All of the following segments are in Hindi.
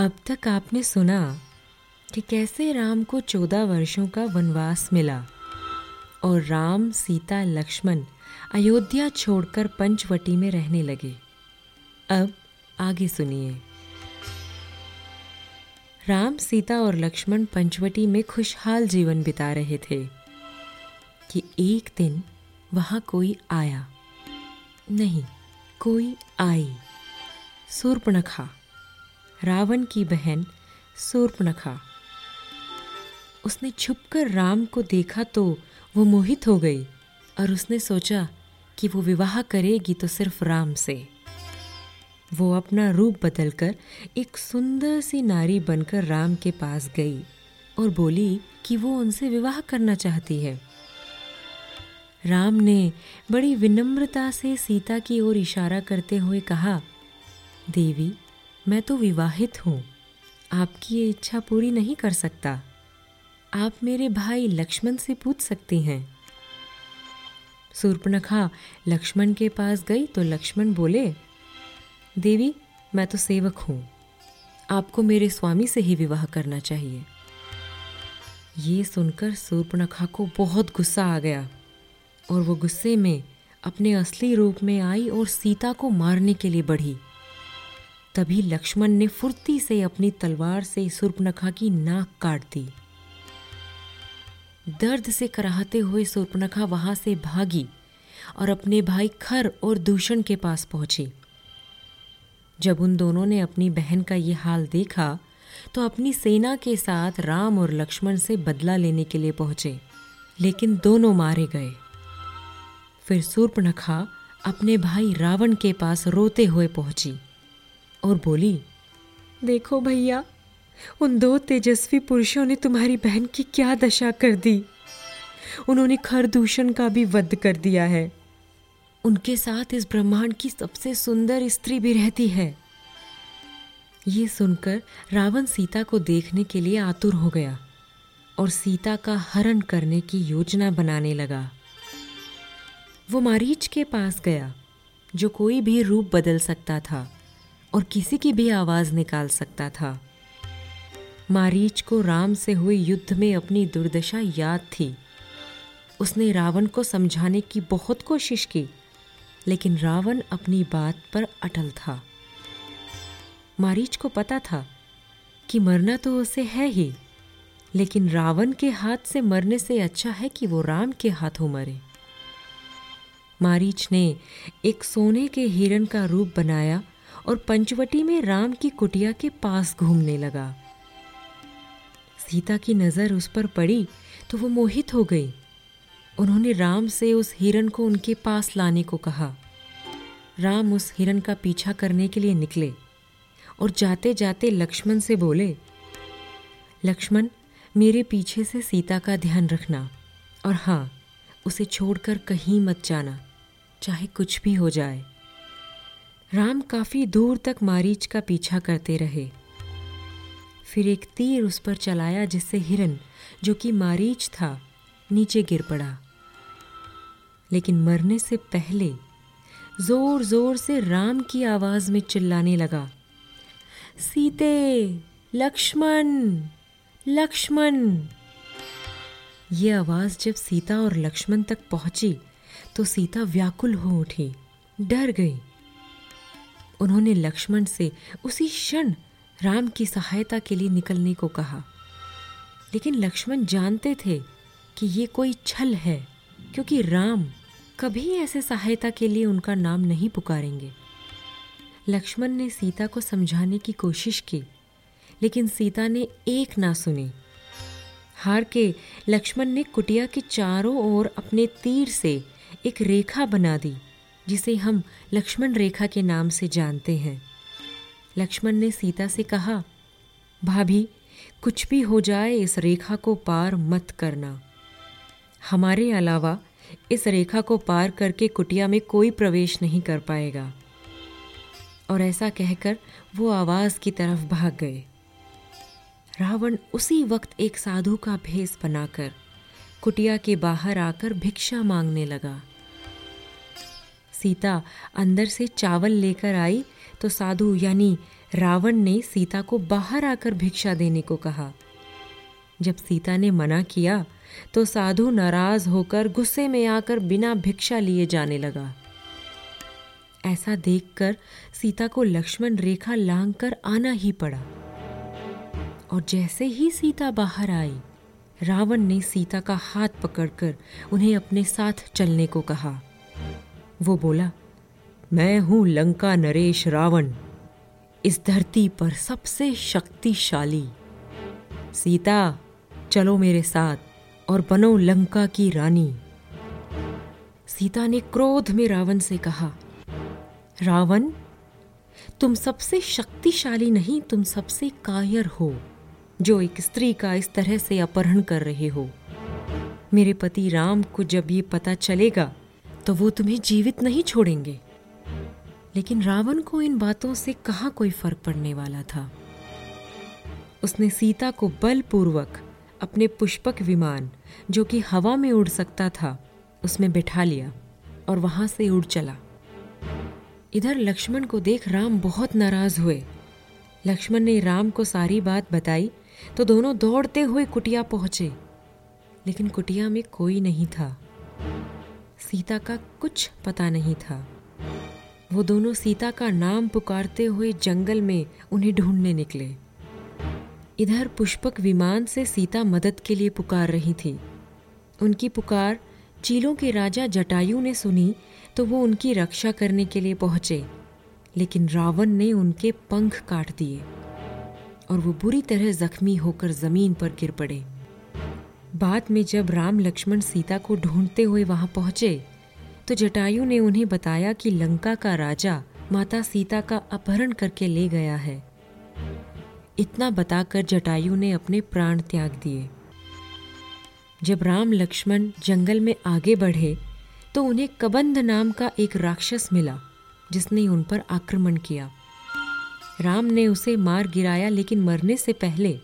अब तक आपने सुना कि कैसे राम को चौदह वर्षों का वनवास मिला और राम, सीता, लक्ष्मण अयोध्या छोड़कर पंचवटी में रहने लगे। अब आगे सुनिए। राम, सीता और लक्ष्मण पंचवटी में खुशहाल जीवन बिता रहे थे कि एक दिन वहाँ कोई आया। नहीं, कोई आई। सूर्पणखा। रावण की बहन सूर्पणखा उसने छुपकर राम को देखा तो वो मोहित हो गई और उसने सोचा कि वो विवाह करेगी तो सिर्फ़ राम से। वो अपना रूप बदलकर एक सुंदर सी नारी बनकर राम के पास गई और बोली कि वो उनसे विवाह करना चाहती है। राम ने बड़ी विनम्रता से सीता की ओर इशारा करते हुए कहा, देवी मैं तो विवाहित हूँ। आपकी ये इच्छा पूरी नहीं कर सकता। आप मेरे भाई लक्ष्मण से पूछ सकती हैं। सूर्पनखा, लक्ष्मण के पास गई तो लक्ष्मण बोले, देवी, मैं तो सेवक हूँ। आपको मेरे स्वामी से ही विवाह करना चाहिए। ये सुनकर सूर्पनखा को बहुत गुस्सा आ गया और वो गुस्से में अपने असली रूप में आई और सीता को मारने के लिए बढ़ी। तभी लक्ष्मण ने फुर्ती से अपनी तलवार से सुर्पनखा की नाक काट दी। दर्द से कराहते हुए सुर्पनखा वहाँ से भागी और अपने भाई खर और दूषण के पास पहुँची। जब उन दोनों ने अपनी बहन का ये हाल देखा तो अपनी सेना के साथ राम और लक्ष्मण से बदला लेने के लिए पहुँचे, लेकिन दोनों मारे गए। फिर सूर्पनखा अपने भाई रावण के पास रोते हुए पहुँची। और बोली, देखो भैया, उन दो तेजस्वी पुरुषों ने तुम्हारी बहन की क्या दशा कर दी। उन्होंने खरदूषण का भी वध कर दिया है। उनके साथ इस ब्रह्मांड की सबसे सुंदर स्त्री भी रहती है। ये सुनकर रावण सीता को देखने के लिए आतुर हो गया और सीता का हरण करने की योजना बनाने लगा। वो मारीच के पास गया, जो कोई भी रूप बदल सकता था। और किसी की भी आवाज़ निकाल सकता था। मारीच को राम से हुए युद्ध में अपनी दुर्दशा याद थी। उसने रावण को समझाने की बहुत कोशिश की, लेकिन रावण अपनी बात पर अटल था। मारीच को पता था कि मरना तो उसे है ही, लेकिन रावण के हाथ से मरने से अच्छा है कि वो राम के हाथों मरे। मारीच ने एक सोने के हिरण का रूप बनाया और पंचवटी में राम की कुटिया के पास घूमने लगा। सीता की नज़र उस पर पड़ी तो वो मोहित हो गई। उन्होंने राम से उस हिरण को उनके पास लाने को कहा। राम उस हिरण का पीछा करने के लिए निकले और जाते जाते लक्ष्मण से बोले, लक्ष्मण, मेरे पीछे से सीता का ध्यान रखना और हाँ उसे छोड़कर कहीं मत जाना, चाहे कुछ भी हो जाए। राम काफ़ी दूर तक मारीच का पीछा करते रहे। फिर एक तीर उस पर चलाया जिससे हिरन, जो कि मारीच था, नीचे गिर पड़ा। लेकिन मरने से पहले ज़ोर ज़ोर से राम की आवाज़ में चिल्लाने लगा, सीते, लक्ष्मण लक्ष्मण! ये आवाज़ जब सीता और लक्ष्मण तक पहुँची तो सीता व्याकुल हो उठी, डर गई। उन्होंने लक्ष्मण से उसी क्षण राम की सहायता के लिए निकलने को कहा। लेकिन लक्ष्मण जानते थे कि ये कोई छल है, क्योंकि राम कभी ऐसे सहायता के लिए उनका नाम नहीं पुकारेंगे। लक्ष्मण ने सीता को समझाने की कोशिश की, लेकिन सीता ने एक ना सुनी। हार के लक्ष्मण ने कुटिया के चारों ओर अपने तीर से एक रेखा बना दी। जिसे हम लक्ष्मण रेखा के नाम से जानते हैं। लक्ष्मण ने सीता से कहा, भाभी, कुछ भी हो जाए इस रेखा को पार मत करना। हमारे अलावा इस रेखा को पार करके कुटिया में कोई प्रवेश नहीं कर पाएगा। और ऐसा कहकर वो आवाज़ की तरफ़ भाग गए। रावण उसी वक्त एक साधु का भेष बनाकर कुटिया के बाहर आकर भिक्षा मांगने लगा। सीता अंदर से चावल लेकर आई तो साधु यानी रावण ने सीता को बाहर आकर भिक्षा देने को कहा। जब सीता ने मना किया तो साधु नाराज़ होकर गुस्से में आकर बिना भिक्षा लिए जाने लगा। ऐसा देखकर सीता को लक्ष्मण रेखा लांग कर आना ही पड़ा। और जैसे ही सीता बाहर आई, रावण ने सीता का हाथ पकड़कर उन्हें अपने साथ चलने को कहा। वो बोला, मैं हूँ लंका नरेश रावण। इस धरती पर सबसे शक्तिशाली। सीता, चलो मेरे साथ और बनो लंका की रानी। सीता ने क्रोध में रावण से कहा, रावण, तुम सबसे शक्तिशाली नहीं, तुम सबसे कायर हो, जो एक स्त्री का इस तरह से अपहरण कर रहे हो। मेरे पति राम को जब ये पता चलेगा तो वो तुम्हें जीवित नहीं छोड़ेंगे। लेकिन रावण को इन बातों से कहाँ कोई फ़र्क पड़ने वाला था? उसने सीता को बलपूर्वक अपने पुष्पक विमान, जो कि हवा में उड़ सकता था, उसमें बिठा लिया और वहाँ से उड़ चला। इधर लक्ष्मण को देख राम बहुत नाराज़ हुए। लक्ष्मण ने राम को सारी बात बताई तो दोनों दौड़ते हुए कुटिया पहुँचे। लेकिन कुटिया में कोई नहीं था। सीता का कुछ पता नहीं था। वो दोनों सीता का नाम पुकारते हुए जंगल में उन्हें ढूँढने निकले। इधर पुष्पक विमान से सीता मदद के लिए पुकार रही थी। उनकी पुकार चीलों के राजा जटायु ने सुनी तो वो उनकी रक्षा करने के लिए पहुँचे, लेकिन रावण ने उनके पंख काट दिए और वो बुरी तरह जख्मी होकर ज़मीन पर गिर पड़े। बाद में जब राम लक्ष्मण सीता को ढूंढते हुए वहाँ पहुँचे तो जटायु ने उन्हें बताया कि लंका का राजा माता सीता का अपहरण करके ले गया है। इतना बताकर जटायु ने अपने प्राण त्याग दिए। जब राम लक्ष्मण जंगल में आगे बढ़े तो उन्हें कबंध नाम का एक राक्षस मिला, जिसने उन पर आक्रमण किया। राम ने उसे मार गिराया, लेकिन मरने से पहले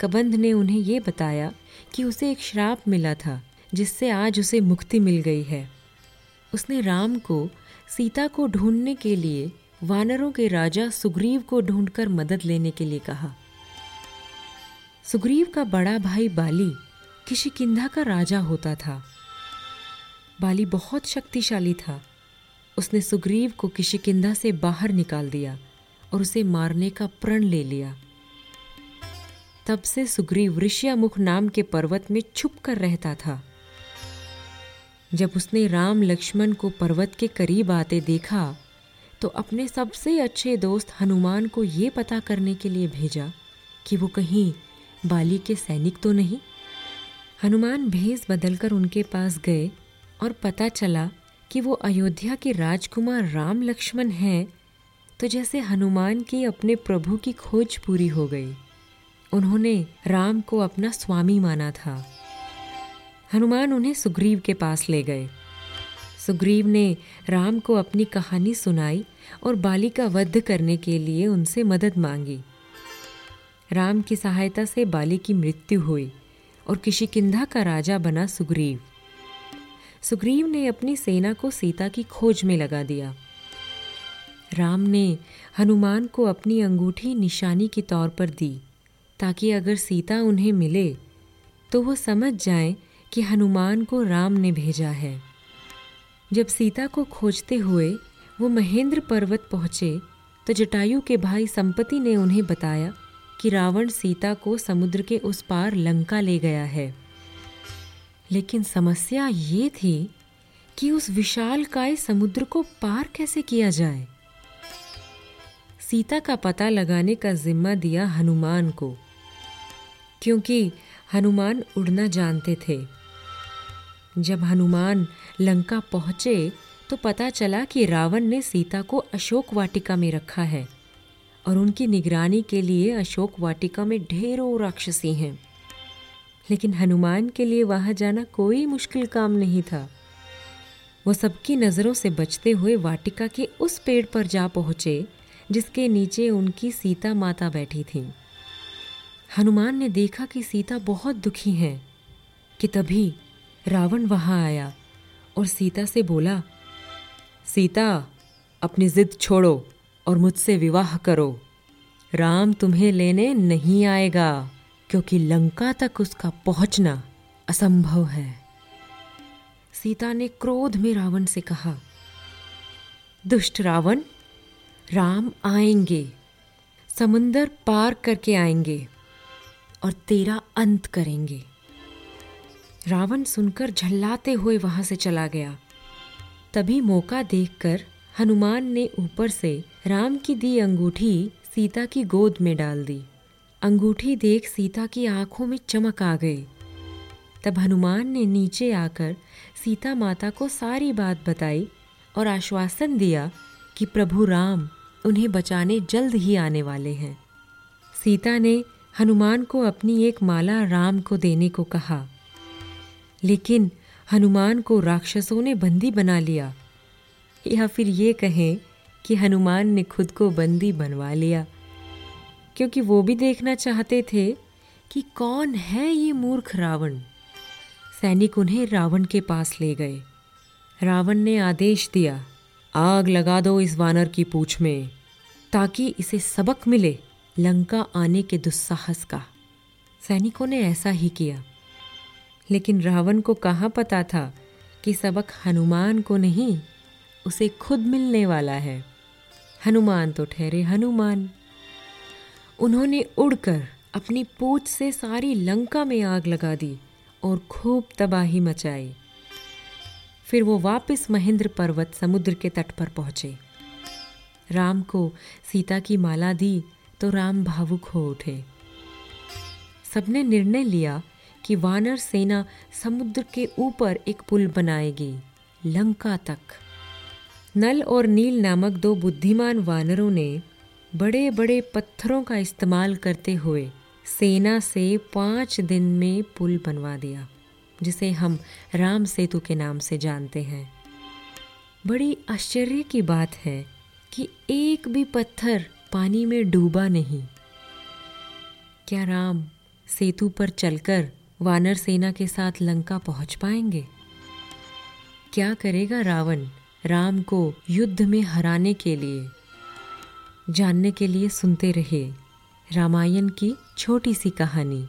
कबंध ने उन्हें ये बताया कि उसे एक श्राप मिला था, जिससे आज उसे मुक्ति मिल गई है। उसने राम को, सीता को ढूँढने के लिए, वानरों के राजा सुग्रीव को ढूंढकर मदद लेने के लिए कहा। सुग्रीव का बड़ा भाई बाली किसी किंधा का राजा होता था। बाली बहुत शक्तिशाली था। उसने सुग्रीव को किशिकिंधा से बाहर निकाल दिया और उसे मारने का प्रण ले लिया। तब से सुग्रीव ऋषियामुख नाम के पर्वत में छुप कर रहता था। जब उसने राम लक्ष्मण को पर्वत के करीब आते देखा तो अपने सबसे अच्छे दोस्त हनुमान को ये पता करने के लिए भेजा कि वो कहीं बाली के सैनिक तो नहीं। हनुमान भेस बदलकर उनके पास गए और पता चला कि वो अयोध्या के राजकुमार राम लक्ष्मण हैं तो जैसे हनुमान की अपने प्रभु की खोज पूरी हो गई। उन्होंने राम को अपना स्वामी माना था। हनुमान उन्हें सुग्रीव के पास ले गए। सुग्रीव ने राम को अपनी कहानी सुनाई और बाली का वध करने के लिए उनसे मदद मांगी। राम की सहायता से बाली की मृत्यु हुई और किशिकिंधा का राजा बना सुग्रीव। सुग्रीव ने अपनी सेना को सीता की खोज में लगा दिया। राम ने हनुमान को अपनी अंगूठी निशानी के तौर पर दी। ताकि अगर सीता उन्हें मिले तो वो समझ जाएँ कि हनुमान को राम ने भेजा है। जब सीता को खोजते हुए वो महेंद्र पर्वत पहुँचे तो जटायु के भाई संपति ने उन्हें बताया कि रावण सीता को समुद्र के उस पार लंका ले गया है। लेकिन समस्या ये थी कि उस विशाल काय समुद्र को पार कैसे किया जाए। सीता का पता लगाने का जिम्मा दिया हनुमान को। क्योंकि हनुमान उड़ना जानते थे। जब हनुमान लंका पहुँचे तो पता चला कि रावण ने सीता को अशोक वाटिका में रखा है और उनकी निगरानी के लिए अशोक वाटिका में ढेरों राक्षसी हैं। लेकिन हनुमान के लिए वहाँ जाना कोई मुश्किल काम नहीं था। वो सबकी नज़रों से बचते हुए वाटिका के उस पेड़ पर जा पहुँचे, जिसके नीचे उनकी सीता माता बैठी थी। हनुमान ने देखा कि सीता बहुत दुखी हैं, कि तभी रावण वहाँ आया और सीता से बोला, सीता, अपनी जिद छोड़ो और मुझसे विवाह करो। राम तुम्हें लेने नहीं आएगा, क्योंकि लंका तक उसका पहुँचना असंभव है। सीता ने क्रोध में रावण से कहा, दुष्ट रावण, राम आएँगे, समुंदर पार करके आएँगे। और तेरा अंत करेंगे। रावण सुनकर झल्लाते हुए वहाँ से चला गया। तभी मौका देखकर हनुमान ने ऊपर से राम की दी अंगूठी सीता की गोद में डाल दी। अंगूठी देख सीता की आँखों में चमक आ गई। तब हनुमान ने नीचे आकर सीता माता को सारी बात बताई और आश्वासन दिया कि प्रभु राम उन्हें बचाने जल्द ही आने वाले हैं। सीता ने हनुमान को अपनी एक माला राम को देने को कहा। लेकिन हनुमान को राक्षसों ने बंदी बना लिया। या फिर ये कहें कि हनुमान ने खुद को बंदी बनवा लिया। क्योंकि वो भी देखना चाहते थे कि कौन है ये मूर्ख रावण। सैनिक उन्हें रावण के पास ले गए। रावण ने आदेश दिया, आग लगा दो इस वानर की पूछ में, ताकि इसे सबक मिले। लंका आने के दुस्साहस का। सैनिकों ने ऐसा ही किया। लेकिन रावण को कहाँ पता था कि सबक हनुमान को नहीं, उसे खुद मिलने वाला है। हनुमान तो ठहरे हनुमान। उन्होंने उड़कर अपनी पूछ से सारी लंका में आग लगा दी और खूब तबाही मचाई। फिर वो वापस महेंद्र पर्वत समुद्र के तट पर पहुँचे। राम को सीता की माला दी तो राम भावुक हो उठे। सबने निर्णय लिया कि वानर सेना समुद्र के ऊपर एक पुल बनाएगी, लंका तक। नल और नील नामक दो बुद्धिमान वानरों ने बड़े बड़े पत्थरों का इस्तेमाल करते हुए सेना से पाँच दिन में पुल बनवा दिया, जिसे हम राम सेतु के नाम से जानते हैं। बड़ी आश्चर्य की बात है कि एक भी पत्थर पानी में डूबा नहीं। क्या राम सेतु पर चलकर वानर सेना के साथ लंका पहुँच पाएँगे? क्या करेगा रावण राम को युद्ध में हराने के लिए? जानने के लिए सुनते रहे रामायण की छोटी सी कहानी,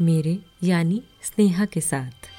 मेरे यानी स्नेहा के साथ।